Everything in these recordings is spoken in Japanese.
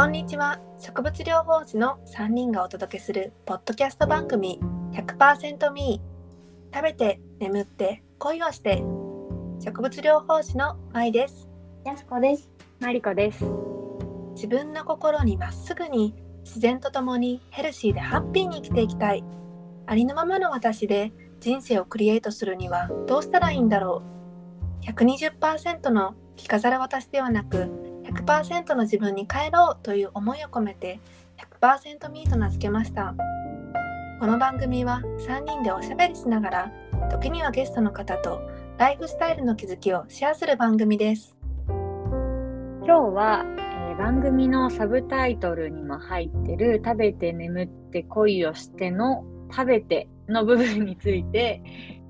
こんにちは。植物療法士の3人がお届けするポッドキャスト番組100%ミー。食べて眠って恋をして。植物療法士のまいです。やすこです。マリコです。自分の心にまっすぐに自然とともにヘルシーでハッピーに生きていきたい。ありのままの私で人生をクリエイトするにはどうしたらいいんだろう。120%の着飾る私ではなく100%の自分に帰ろうという思いを込めて100%ミーと名付けました。この番組は3人でおしゃべりしながら時にはゲストの方とライフスタイルの気づきをシェアする番組です。今日は、えー番組のサブタイトルにも入ってる食べて眠って恋をしての食べての部分について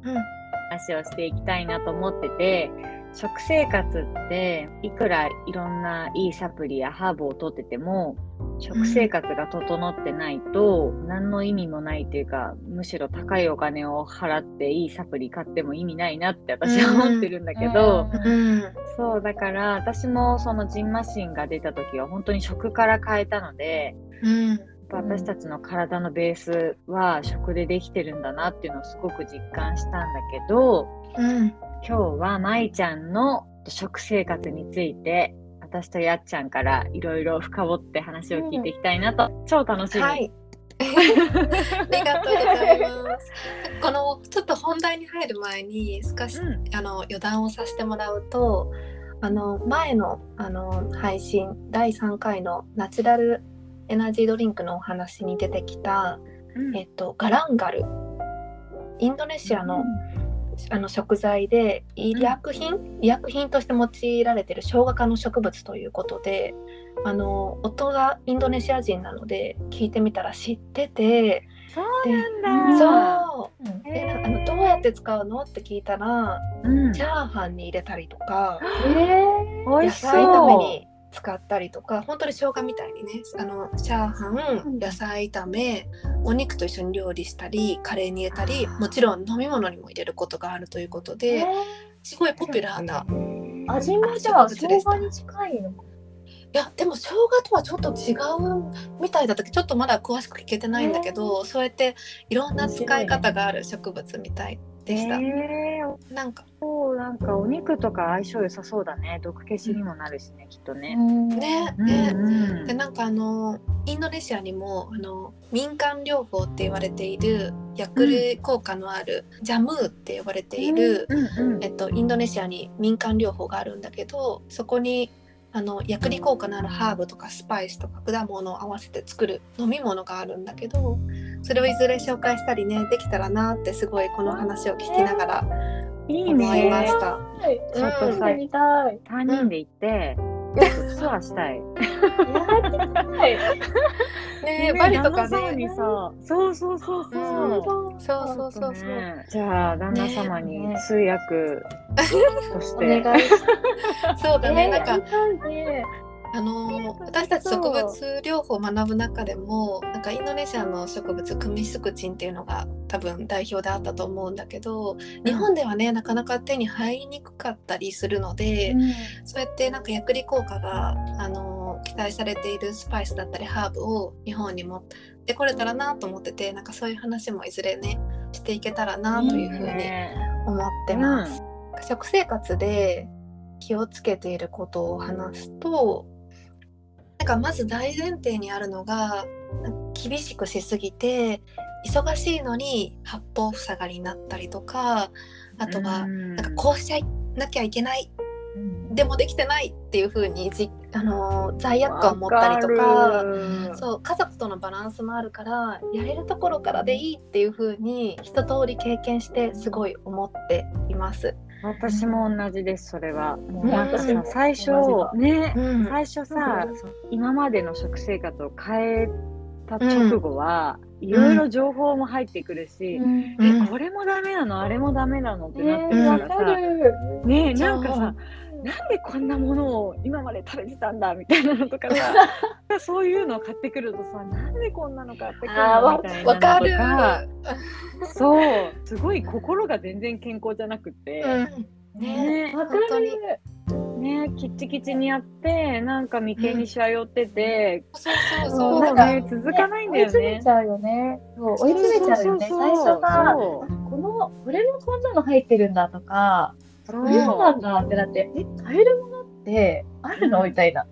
うん。話をしていきたいなと思ってて、食生活っていくらいろんないいサプリやハーブをとってても、食生活が整ってないと何の意味もないというか、むしろ高いお金を払っていいサプリ買っても意味ないなって私は思ってるんだけど、うん。そう、だから私もそのジンマシンが出た時は本当に食から変えたので、私たちの体のベースは食でできてるんだなっていうのをすごく実感したんだけど、うん今日は舞ちゃんの食生活について、私とやっちゃんからいろいろ深掘って話を聞いていきたいなと、超楽しみ。はい。ありがとうございます。このちょっと本題に入る前に少し、うんあの余談をさせてもらうと、あの前のあの配信第3回のナチュラルエナジードリンクのお話に出てきた、うんえっとガランガル、インドネシアの、あの食材で医薬品、医薬品として用いられている生姜科の植物ということであの夫がインドネシア人なので聞いてみたら知っててそうでなんだ。そう。あのどうやって使うの？って聞いたらうん。チャーハンに入れたりとか。え美味しそう。野菜炒めに使ったりとか本当に生姜みたいにねあのチャーハうんン野菜炒めお肉と一緒に料理したりカレーに入れたりもちろん飲み物にも入れることがあるということで。すごいポピュラーな。味もじゃあ生姜に近いの？か。いやでも生姜とはちょっと違うみたいだったけどちょっとまだ詳しく聞けてないんだけど、そうやっていろんな使い方がある植物みたいでした。えーなんかそう、なんかお肉とか相性良さそうだね。毒消しにもなるしね、きっとね。ねね、うんでなんかあのインドネシアにもあの民間療法って言われている薬類効果のある、ジャムーって呼ばれている、うんうんえっと、インドネシアに民間療法があるんだけどそこにあの薬理効果のあるハーブとかスパイスとか果物を合わせて作る飲み物があるんだけどそれをいずれ紹介したりねできたらなってすごいこの話を聞きながらいい思いまねし。た。はい。ちょっとさやってみたい。3人で行って、ちょっとツアーしたい。ねバリとか旦那様ねにさ、そうそうそうそう。うんそうそうそうそう。ねじゃあ旦那様にね通訳としおて、願いし そうだね、なんか。あの私たち植物療法を学ぶ中でもなんかインドネシアの植物クミスクチンっていうのが多分代表であったと思うんだけど日本ではねなかなか手に入りにくかったりするので、そうやってなんか薬理効果があの期待されているスパイスだったりハーブを日本に持ってこれたらなと思っててなんかそういう話もいずれねしていけたらなというふうにね思ってます。食生活で気をつけていることを話すとなんかまず大前提にあるのが厳しくしすぎて忙しいのに八方塞がりになったりとかあとはうん。なんかこうしちゃいなきゃいけないでもできてないっていう風にじあのー罪悪感を持ったりとかそう家族とのバランスもあるからやれるところからでいいっていう風に一通り経験してすごい思っています。私も同じです、それは。もううんなんかさ私も最初ね、うん。最初さ、今までの食生活を変えた直後は、いろいろ情報も入ってくるし、うん。うんえ、これもダメなの？あれもダメなの？ってなってるからさ、る。ねなんかさ、なんでこんなものを今まで食べてたんだみたいなのとかさ、そういうのを買ってくるとさ、なんでこんなの買ってくるのみたいなわかか、そう、すごい心が全然健康じゃなくて、うん。ね。わかる。ねねキッチキチにやってなんか眉間にしわ寄ってて、そうそうそそううなんんかね続かないんだよ追い詰めねちゃうよね。そう追い詰めちゃうよね。最初が、そこの、これもこんなの入ってるんだとか、うこれもなんだってなって、え、買えるものってあるの？みたいな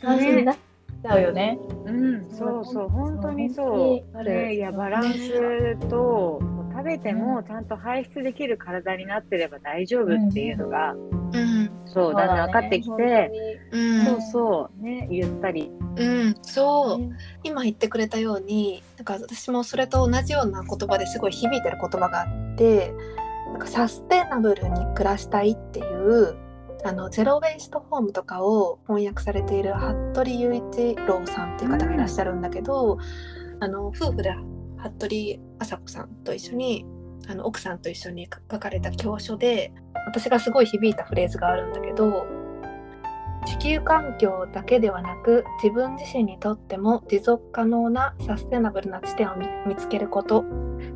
感じになっちゃうよね。うん、そうそう、本当にそう。ね、いや、バランスと、食べてもちゃんと排出できる体になってれば大丈夫っていうのが、うん。そう、だんだん分かってきて、うん。そうそう、ね、ゆったり。うん。そう。ね今言ってくれたようになんか私もそれと同じような言葉ですごい響いてる言葉があってかサステナブルに暮らしたいっていうあのゼロ・ウェイストホームとかを翻訳されている服部雄一郎さんっていう方がいらっしゃるんだけど、あの夫婦で服部麻子さんと一緒にあの奥さんと一緒に書かれた教書で私がすごい響いたフレーズがあるんだけど地球環境だけではなく自分自身にとっても持続可能なサステナブルな地点を見見つけること。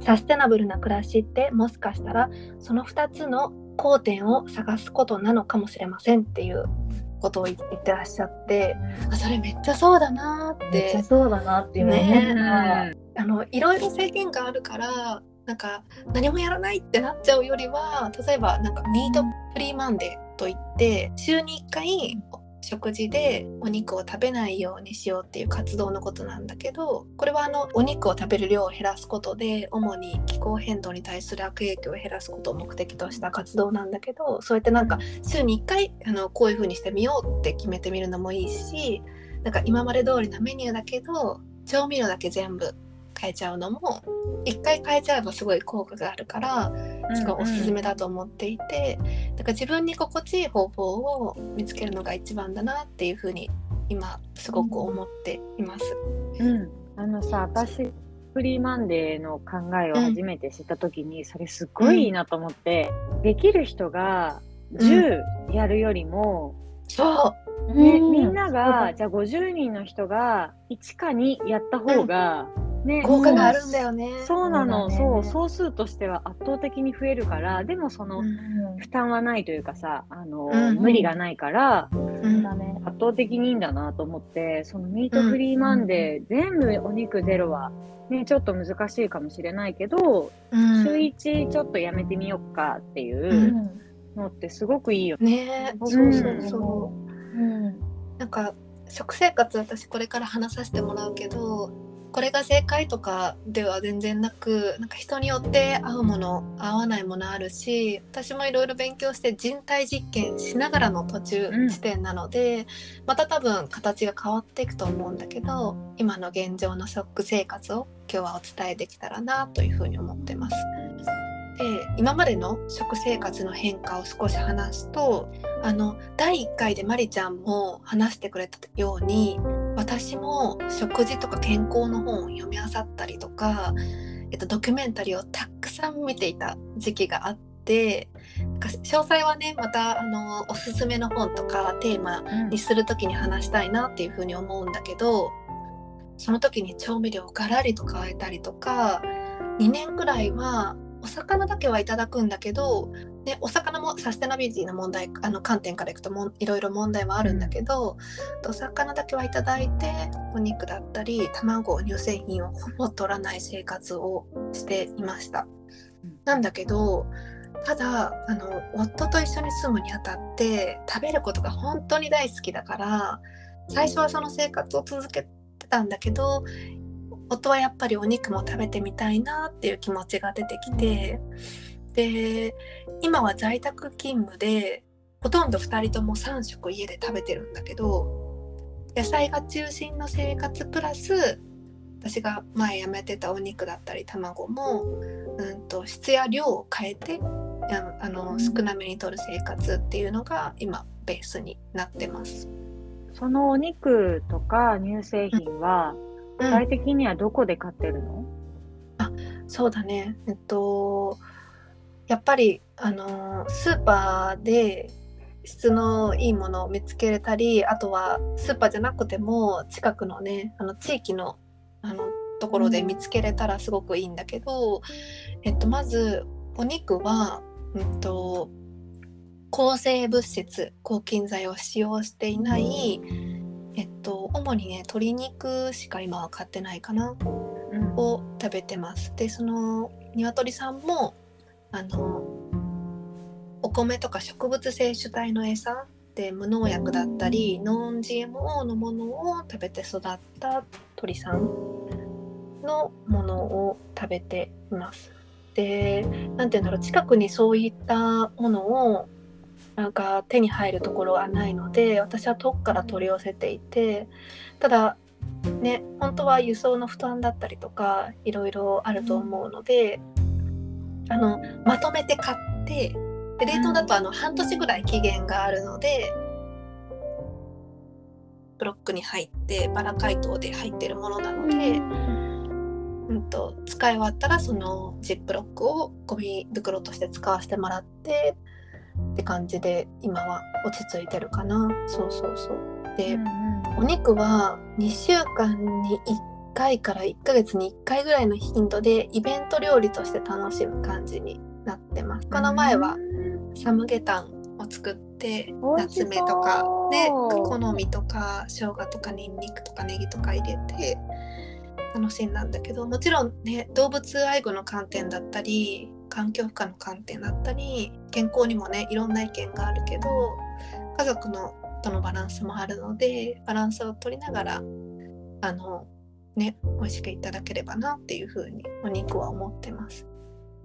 サステナブルな暮らしってもしかしたらその2つの交点を探すことなのかもしれませんっていう。ことを言ってらっしゃってあそれめっちゃそうだなーっめってちゃそうだなっていうねね。あのいろいろ制限があるからなんか何もやらないってなっちゃうよりは例えばなんかミートフリーマンデーといって週に1回食事でお肉を食べないようにしようっていう活動のことなんだけどこれはあのお肉を食べる量を減らすことで主に気候変動に対する悪影響を減らすことを目的とした活動なんだけどそうやってなんか週に1回あのこういう風にしてみようって決めてみるのもいいしなんか今まで通りのメニューだけど調味料だけ全部変えちゃうのも一回変えちゃえばすごい効果があるからすごいおすすめだと思っていて、だから自分に心地いい方法を見つけるのが一番だなっていうふうに今すごく思っています。うん。あのさ、私、フリーマンデーの考えを初めて知ったときに、それすっごいいいなと思って、できる人が10やるよりも、そう。ね、うん。みんなが、じゃあ50人の人が1か2やった方が、ね、効果があるんだよね。そうなの、そうだね。総数としては圧倒的に増えるから、でもその、うん負担はないというかさ、あの、うん無理がないから、うん。圧倒的にいいんだなと思って、そのミートフリーマンデー、全部お肉ゼロは、ね、ちょっと難しいかもしれないけど、うん。週1ちょっとやめてみよっかっていううん。のってすごくいいよ。ね。うん。そうそうそう。うん。なんか食生活私これから話させてもらうけどこれが正解とかでは全然なくなんか人によって合うもの合わないものあるし私もいろいろ勉強して人体実験しながらの途中うん地点なので、また多分形が変わっていくと思うんだけど今の現状の食生活を今日はお伝えできたらなというふうに思ってます。で今までの食生活の変化を少し話すとあの第1回でまりちゃんも話してくれたように私も食事とか健康の本を読み漁ったりとか、えっと、ドキュメンタリーをたくさん見ていた時期があってなんか詳細はねまたあのおすすめの本とかテーマにする時に話したいなっていうふうに思うんだけどその時に調味料をガラリと変えたりとか2年ぐらいはお魚だけはいただくんだけどでお魚もサステナビリティの問題あの観点からいくともいろいろ問題はあるんだけど、お魚だけはいただいてお肉だったり卵乳製品をほぼ取らない生活をしていました。なんだけどただあの夫と一緒に住むにあたって食べることが本当に大好きだから最初はその生活を続けてたんだけど夫はやっぱりお肉も食べてみたいなっていう気持ちが出てきてで今は在宅勤務でほとんど2人とも3食家で食べてるんだけど野菜が中心の生活プラス私が前やめてたお肉だったり卵も、うん、と質や量を変えてああの少なめにとる生活っていうのが今ベースになってます。そのお肉とか乳製品は、具うん体的にはどこで買ってるの、そうだね。えっと、やっぱり、あのースーパーで質のいいものを見つけれたり、あとはスーパーじゃなくても近くのね、あの地域のあのところで見つけれたらすごくいいんだけど、えっと、まずお肉は、うんと、抗生物質抗菌剤を使用していない、えっと主にね鶏肉しか今は買ってないかなうんを食べてます。でその鶏さんもあのお米とか植物性主体の餌で無農薬だったりノン GMO のものを食べて育った鳥さんのものを食べています。で何て言うんだろう近くにそういったものをなんか手に入るところはないので私は遠くから取り寄せていてただね本当は輸送の負担だったりとかいろいろあると思うので、あのまとめて買ってで冷凍だとあの半年ぐらい期限があるのでブロックに入ってバラ解凍で入ってるものなので、うん、と使い終わったらそのジップロックをゴミ袋として使わせてもらってって感じで今は落ち着いてるかな。そうそうそう。で、うんお肉は2週間に1回から1ヶ月に1回ぐらいの頻度でイベント料理として楽しむ感じになってます。この前はサムゲタンを作って美味しそう夏目とかで好みとか生姜とかニンニクとかネギとか入れて楽しんだんだけどもちろんね動物愛護の観点だったり環境負荷の観点だったり健康にもねいろんな意見があるけど家族のとのバランスもあるのでバランスを取りながらあのね美味しくいただければなっていうふうにお肉は思ってます。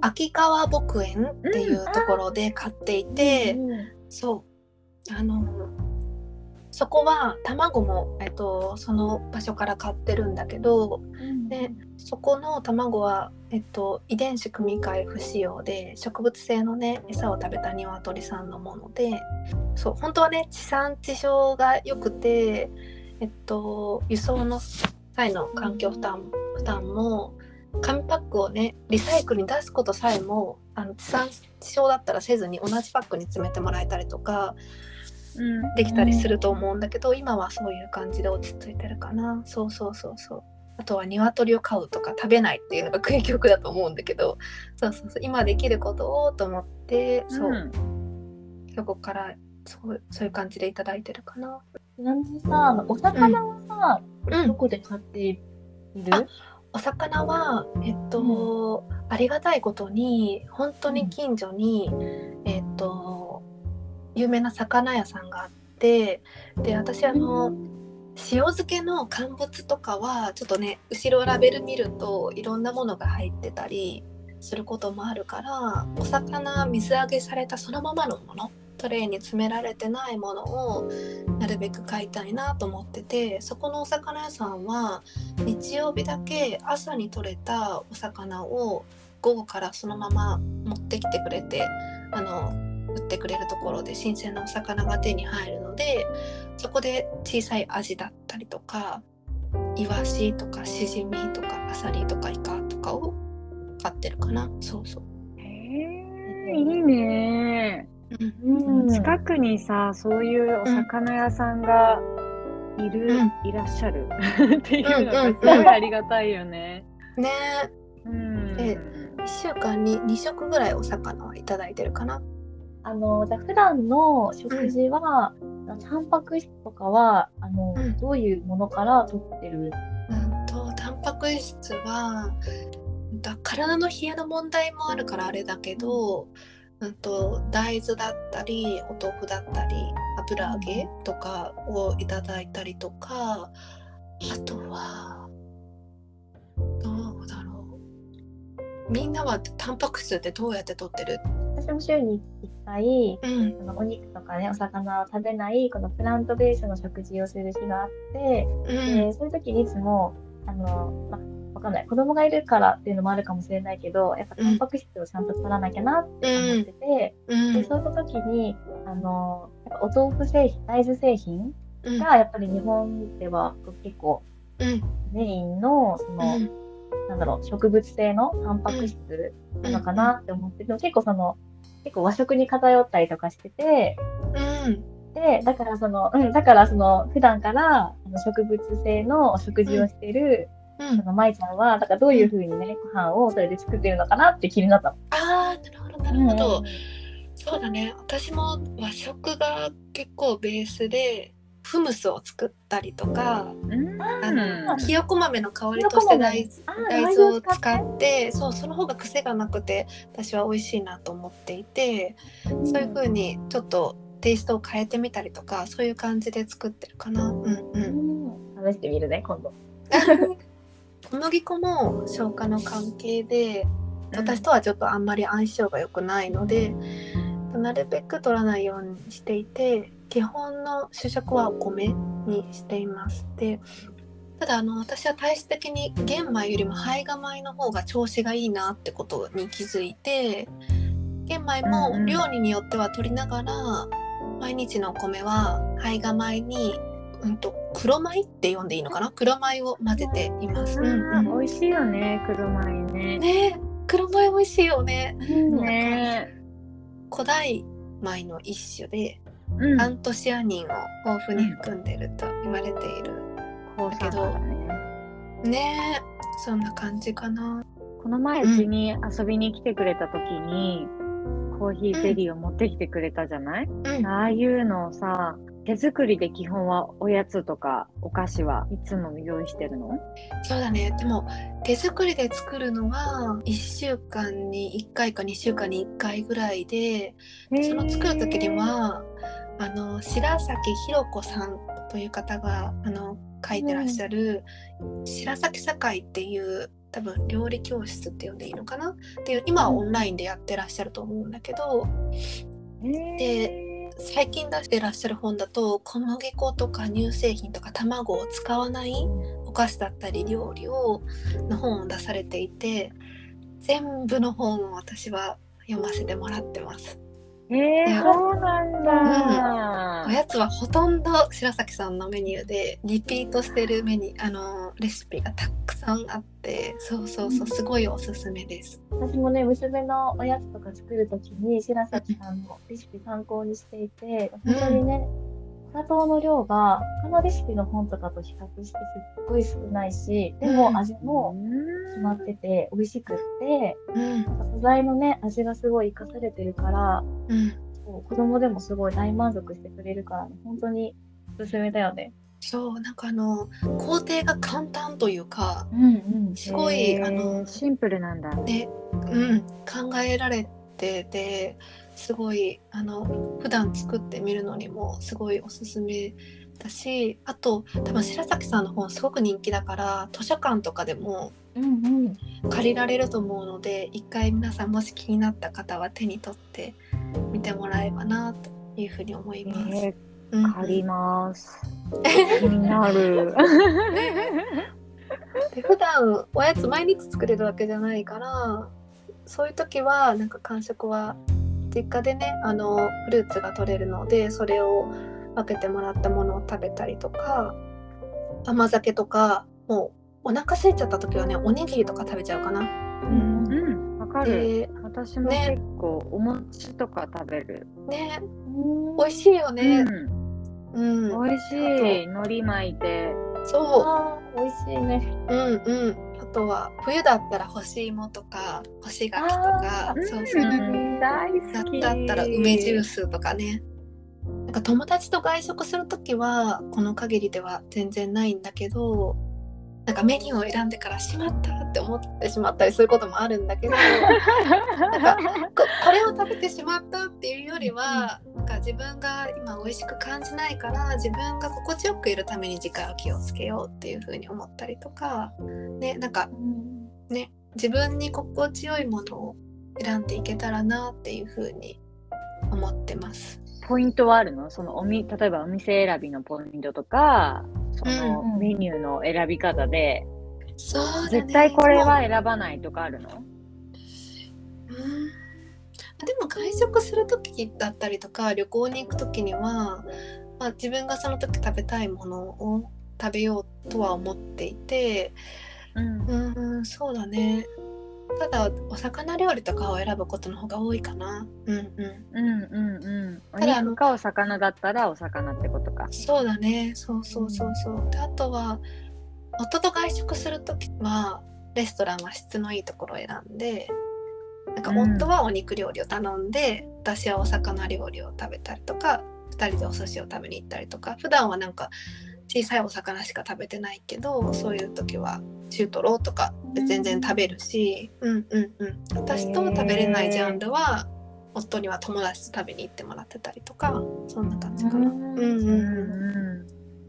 秋川牧園っていうところで買っていて、そう。あのそこは卵も、えっと、その場所から買ってるんだけどでそこの卵は、えっと、遺伝子組み換え不使用で植物性のね餌を食べた鶏さんのものでそう本当はね地産地消が良くて、えっと、輸送の際の環境負担負担も紙パックをねリサイクルに出すことさえもあの地産地消だったらせずに同じパックに詰めてもらえたりとかうん。できたりすると思うんだけど、今はそういう感じで落ち着いてるかな。そうそうそうそう。あとは鶏を飼うとか食べないっていうのが究極だと思うんだけどそうそうそう。今できることをと思ってそう、ん。そこからそうそういう感じでいただいてるかな。ちなみにさ、お魚はさ、うん。どこで買っている？あお魚はえっと、ありがたいことに本当に近所に、えっと有名な魚屋さんがあってで私あの塩漬けの乾物とかはちょっとね後ろラベル見るといろんなものが入ってたりすることもあるからお魚水揚げされたそのままのものトレイに詰められてないものをなるべく買いたいなと思っててそこのお魚屋さんは日曜日だけ朝に取れたお魚を午後からそのまま持ってきてくれてあの売ってくれるところで新鮮なお魚が手に入るのでそこで小さいアジだったりとかイワシとかシジミとかアサリとかイカとかを買ってるかな。そうそう、へえいいねうん。うん近くにさそういうお魚屋さんがいる、うん。いらっしゃる。っていうのがうんうんすごいありがたいよね。ね。うん。え1週間に2食ぐらいお魚はいただいてるかな？あの、じゃあ普段の食事は、タンパク質とかは、あの、うん。どういうものから取ってる？うんとタンパク質はだ体の冷えの問題もあるからあれだけど、うん、と大豆だったりお豆腐だったり油揚げとかをいただいたりとかあとはどうだろう。みんなはタンパク質ってどうやって取ってる？私も週に1回、うん。そのお肉とかね、お魚を食べない、このプラントベースの食事をする日があって、うでんそういう時にいつも、あの、ま、わかんない。子供がいるからっていうのもあるかもしれないけど、やっぱタンパク質をちゃんと取らなきゃなって思ってて、うん。で、そういった時に、あの、やっぱお豆腐製品、大豆製品うん。がやっぱり日本では結構うん。メインの、その、うん。なんだろう、植物性のタンパク質なのかなって思って、でも結構その、結構和食に偏ったりとかしてて、うん。で、だからその、うん、だからその、普段からあの植物性のお食事をしてる、うんその舞ちゃんは、だからどういう風にね、ご飯をそれで作ってるのかなって気になったの。あーなるほどなるほど、そうだね。私も和食が結構ベースでフムスを作ったりとかうん。あのひよこ豆の代わりとして大豆を使大ってそうその方が癖がなくて私は美味しいなと思っていてそういう風にちょっとテイストを変えてみたりとかそういう感じで作ってるかな。うんう、うんん。試してみるね今度。小麦粉も消化の関係で私とはちょっとあんまり相性が良くないのでなるべく取らないようにしていて基本の主食はお米にしています。でただあの私は体質的に玄米よりも胚芽米の方が調子がいいなってことに気づいて玄米も料理によっては取りながら、毎日のお米は胚芽米に、うん、と黒米って呼んでいいのかな？黒米を混ぜています。うんうん美味しいよね黒米ね。ねえ黒米美味しいよね。ね古代米の一種でうんアントシアニンを豊富に含んでいると言われている。だけどね。ねえそんな感じかな。この前うちに遊びに来てくれた時に、コーヒーゼリーを持ってきてくれたじゃない、うん、ああいうのをさ手作りで基本はおやつとかお菓子はいつも用意してるの？そうだね。でも手作りで作るのは1週間に1回か2週間に1回ぐらいでその作る時にはあの白崎ひろ子さんという方があの書いてらっしゃる、白崎堺っていう多分料理教室って呼んでいいのかな？っていう今はオンラインでやってらっしゃると思うんだけど、で最近出してらっしゃる本だと小麦粉とか乳製品とか卵を使わないお菓子だったり料理をの本を出されていて全部の本を私は読ませてもらってます。えー、そうなんだ、おやつはほとんど白崎さんのメニューでリピートしてるメニューあのレシピがたくさんあってそうそうそうすごいおすすめです。私もね、娘のおやつとか作るときに白崎さんのレシピ参考にしていて、本当にね、お砂糖の量が他のレシピの本とかと比較してすっごい少ないし、でうん。も味もうん決まってて美味しくって、うん。素材のね、味がすごい活かされてるから、うん、そう子供でもすごい大満足してくれるから、ね、本当におすすめだよね。そうなんかあの工程が簡単というかうんうん。すごいあのシンプルなんだ。で、うん、考えられててすごいあの普段作ってみるのにもすごいおすすめだしあと多分白崎さんの本すごく人気だから図書館とかでも。借りられると思うので一回皆さんもし気になった方は手に取って見てもらえばなというふうに思います。えうんー、借ります 気になる で普段おやつ毎日作れるわけじゃないからそういう時はなんか間食は実家でねあのフルーツが取れるのでそれを分けてもらったものを食べたりとか甘酒とかもうお腹空いちゃった時はねおにぎりとか食べちゃうかな。うん。うん。わかる。で私もね。結構お餅とか食べる、ね。うん。美味しいよね。うん。うん、美味しい。海苔巻いて。そあー美味しいね。う、うんうん。あとは冬だったら干し芋とか干し柿とかそうそうう。ん大好だったら梅ジュースとかね。なんか友達と外食する時はこの限りでは全然ないんだけどなんかメニューを選んでからしまったって思ってしまったりすることもあるんだけどなんかここれを食べてしまったっていうよりはなんか自分が今美味しく感じないから自分が心地よくいるために次回は気をつけようっていう風に思ったりとかねなんかうん。ね自分に心地よいものを選んでいけたらなっていう風に思ってます。ポイントはあるの？そのおみ例えばお店選びのポイントとかそのメニューの選び方で、そう絶対これは選ばないとかあるの？うん。でも外食する時だったりとか旅行に行く時には、まあ、自分がその時食べたいものを食べようとは思っていてうん。うんそうだねただお魚料理とかを選ぶことの方が多いかな。うんうん。うんうんうん。おただあの肉かお魚だったらお魚ってことか。そうだね。そうそうそうそう。であとは夫と外食する時はレストランは質のいいところを選んでなんか夫はお肉料理を頼んで、私はお魚料理を食べたりとか2人でお寿司を食べに行ったりとか。普段はなんか小さいお魚しか食べてないけどそういう時は中トロとかで全然食べるし、うんうんうん、私と食べれないジャンルは、夫には友達と食べに行ってもらってたりとかそんな感じかな。うんうんうん、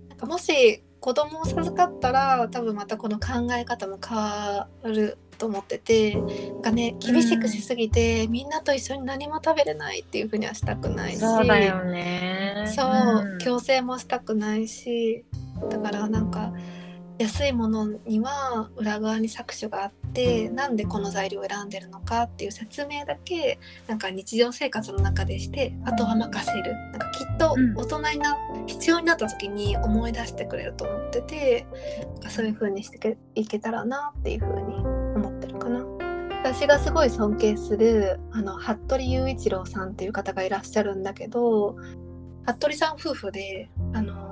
なんかもし子供を授かったら多分またこの考え方も変わると思っててなんかね厳しくしすぎて、うん、みんなと一緒に何も食べれないっていうふうにはしたくないし。そうだよね。そう、うん、強制もしたくないし。だからなんか安いものには裏側に搾取があってなんでこの材料を選んでるのかっていう説明だけなんか日常生活の中でしてあとは任せる。なんかきっと大人にな、うん、必要になった時に思い出してくれると思っててなんかそういう風にしていけたらなっていう風に思ってるかな。私がすごい尊敬するあの服部雄一郎さんっていう方がいらっしゃるんだけど服部さん夫婦であの2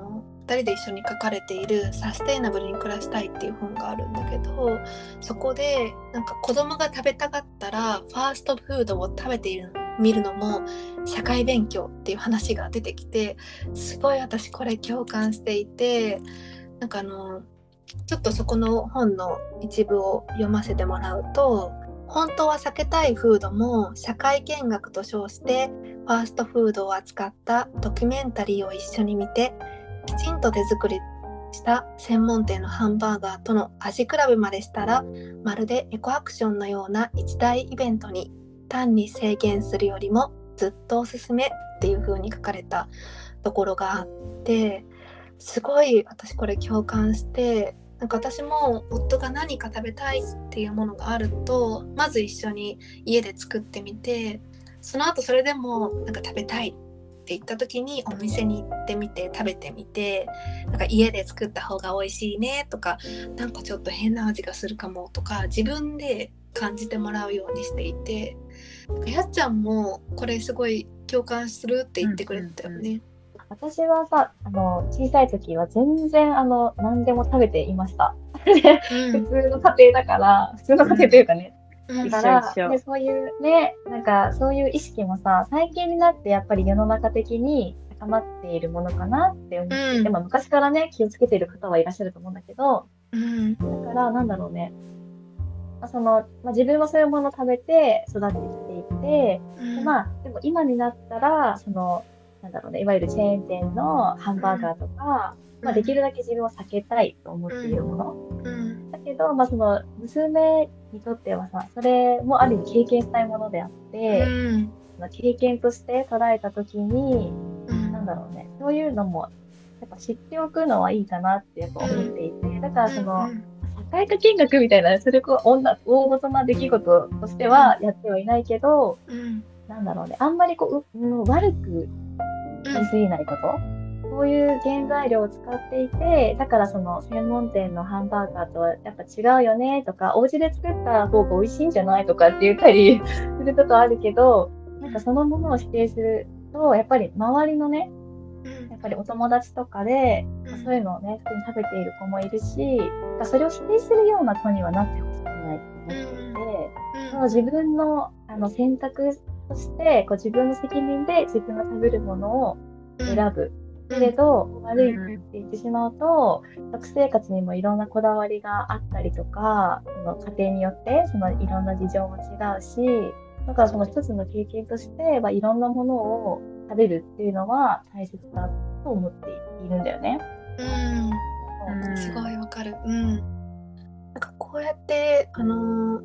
人で一緒に書かれている「サステイナブルに暮らしたい」っていう本があるんだけどそこでなんか子供が食べたかったらファーストフードを食べている見るのも社会勉強っていう話が出てきてすごい私これ共感していてなんかあのちょっとそこの本の一部を読ませてもらうと本当は避けたいフードも社会見学と称してファーストフードを扱ったドキュメンタリーを一緒に見てきちんと手作りした専門店のハンバーガーとの味比べまでしたらまるでエコアクションのような一大イベントに単に制限するよりもずっとおすすめっていう風に書かれたところがあってすごい私これ共感してなんか私も夫が何か食べたいっていうものがあるとまず一緒に家で作ってみてその後それでもなんか食べたいって言った時にお店に行ってみて食べてみてなんか家で作った方が美味しいねとかなんかちょっと変な味がするかもとか自分で感じてもらうようにしていてやっちゃんもこれすごい共感するって言ってくれたよね。うんうん私はさあの小さい時は全然あの何でも食べていました。うん、普通の家庭だから普通の家庭というかね、だからでそういうねなんかそういう意識もさ最近になってやっぱり世の中的に高まっているものかなって思って、うん、でも昔からね気をつけている方はいらっしゃると思うんだけど、うん、だからなんだろうね。その、まあ、自分もそういうものを食べて育ってきていて、うん、でまあでも今になったらそのなんだろうねいわゆるチェーン店のハンバーガーとか、まあ、できるだけ自分を避けたいと思っているもの、だけど、まあ、その娘にとってはさそれもある意味経験したいものであって、うん、経験として捉えた時に、うん、なんだろうねそういうのもやっぱ知っておくのはいいかなってやっぱ思っていてだからその、社会科見学みたいなそれこそ大ごとな出来事としてはやってはいないけど、うん、なんだろうねあんまりこう、うん、悪くなりすぎないこと、こういう原材料を使っていて、だからその専門店のハンバーガーとはやっぱ違うよねとか、お家で作った方が美味しいんじゃないとかって言ったり することあるけど、なんかそのものを否定すると、やっぱり周りのね、やっぱりお友達とかで、そういうのをね、普通に食べている子もいるし、それを否定するような子にはなってほしくない。と思っていて、その自分のあの選択として、こう自分の責任で自分が食べるものを選ぶけれど、悪いって言ってしまうと、食生活にもいろんなこだわりがあったりとか、その家庭によってそのいろんな事情も違うし、だからその一つの経験として、まあ、いろんなものを食べるっていうのは大切だと思っているんだよね。うん、すごいわかる。うん。なんかこうやってあのー、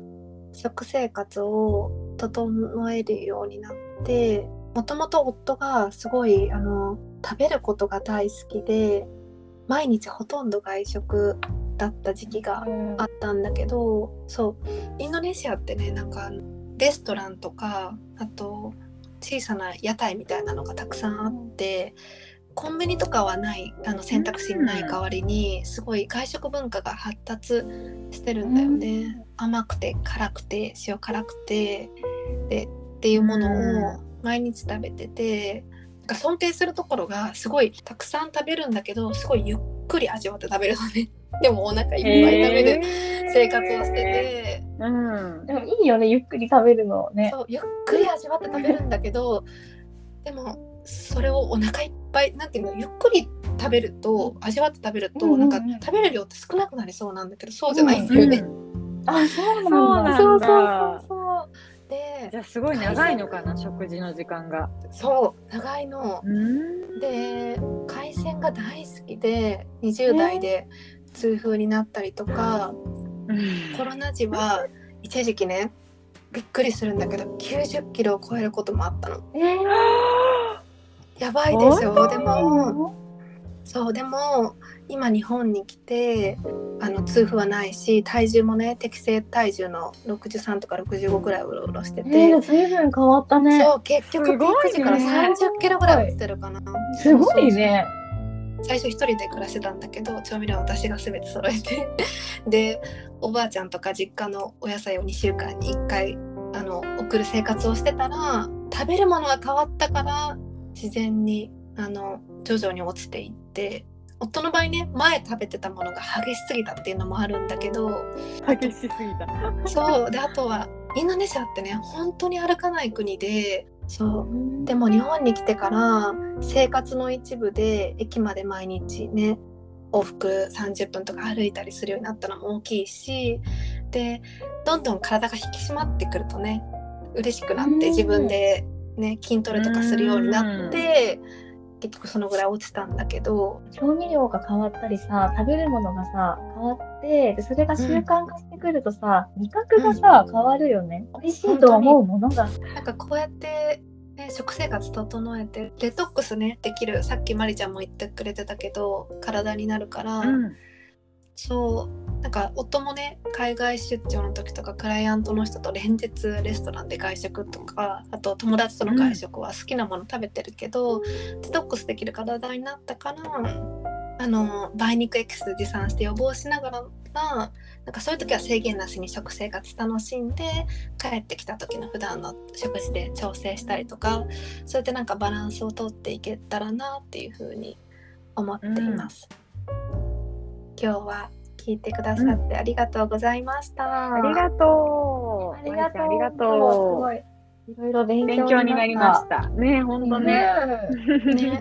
食生活を整えるようになってもともと夫がすごいあの食べることが大好きで毎日ほとんど外食だった時期があったんだけど、うん、そう。インドネシアってねなんかレストランとかあと小さな屋台みたいなのがたくさんあってコンビニとかはないあの選択肢にない代わりに、すごい外食文化が発達してるんだよね、甘くて辛くて塩辛くてでっていうものを毎日食べててなんか尊敬するところがすごいたくさん食べるんだけどすごいゆっくり味わって食べるのね でもお腹いっぱい食べる生活をしてて、うん。でもいいよね、ゆっくり食べるのね。そうゆっくり味わって食べるんだけどでもそれをお腹いっぱいなんていうのゆっくり食べると味わって食べると、うんうんうんなんか食べる量って少なくなりそうなんだけどそうじゃないんだよね。あ、そうそうなんだ。なんだそうそうそうそうでじゃあすごい長いのかな、食事の時間が。そう長いの。うん。で海鮮が大好きで20代で痛風になったりとか、コロナ時は一時期ねびっくりするんだけど90キロを超えることもあったの。えー、やばいでしょでももそうでも今日本に来てあの痛風はないし体重もね適正体重の63とか65ぐらいうろうろしてて、えー、ずいぶん変わったね。そう結局ピーク時から30キロぐらい落ちてるかな。すごいね。最初一人で暮らしてたんだけど調味料は私が全て揃えて でおばあちゃんとか実家のお野菜を2週間に1回あの送る生活をしてたら食べるものが変わったから自然にあの徐々に落ちていって夫の場合ね前食べてたものが激しすぎたっていうのもあるんだけど激しすぎた。そう。であとはインドネシアってね本当に歩かない国でそう。でも日本に来てから生活の一部で駅まで毎日ね往復30分とか歩いたりするようになったのも大きいしでどんどん体が引き締まってくるとね嬉しくなっうん。て自分で、ね、筋トレとかするようになって結局そのぐらい落ちたんだけど調味料が変わったりさ、食べるものがさ、変わって、でそれが習慣化してくるとさ、味覚がさ、変わるよね。美味しいと思うものが。なんかこうやって、ね、食生活整えてデトックスねできるさっきまりちゃんも言ってくれてたけど体になるから。うん。そうなんか夫もね海外出張の時とかクライアントの人と連日レストランで外食とかあと友達との外食は好きなもの食べてるけど、デトックスできる体になったからあの梅肉エキス持参して予防しながらなんかそういう時は制限なしに食生活楽しんで帰ってきた時の普段の食事で調整したりとかそうやってなんかバランスをとっていけたらなっていうふうに思っています。今日は聞いてくださってありがとうございました。ありがとう。ありがとう。ありがすとごい。いろいろ勉う。強になりましした。ね、本当た。ね。ね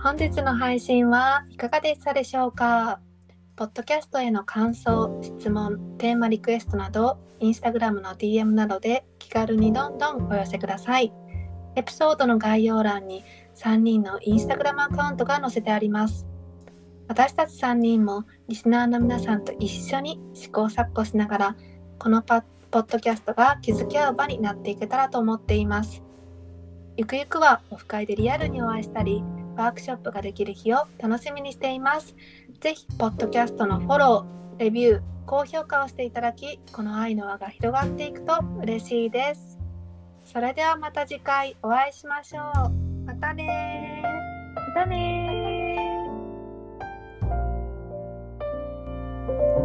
本日の配信はいかがでしたでしょうか？ポッドキャストへの感想、質問、テーマリクエストなど、インスタグラムの DM などで気軽にどんどんお寄せください。エピソードの概要欄に3人のインスタグラムアカウントが載せてあります。私たち3人もリスナーの皆さんと一緒に試行錯誤しながら、このパポッドキャストが気づき合う場になっていけたらと思っています。ゆくゆくはオフ会でリアルにお会いしたり、ワークショップができる日を楽しみにしています。ぜひ、ポッドキャストのフォロー、レビュー、高評価をしていただき、この愛の輪が広がっていくと嬉しいです。それではまた次回お会いしましょう。またねー。またねー。Bye.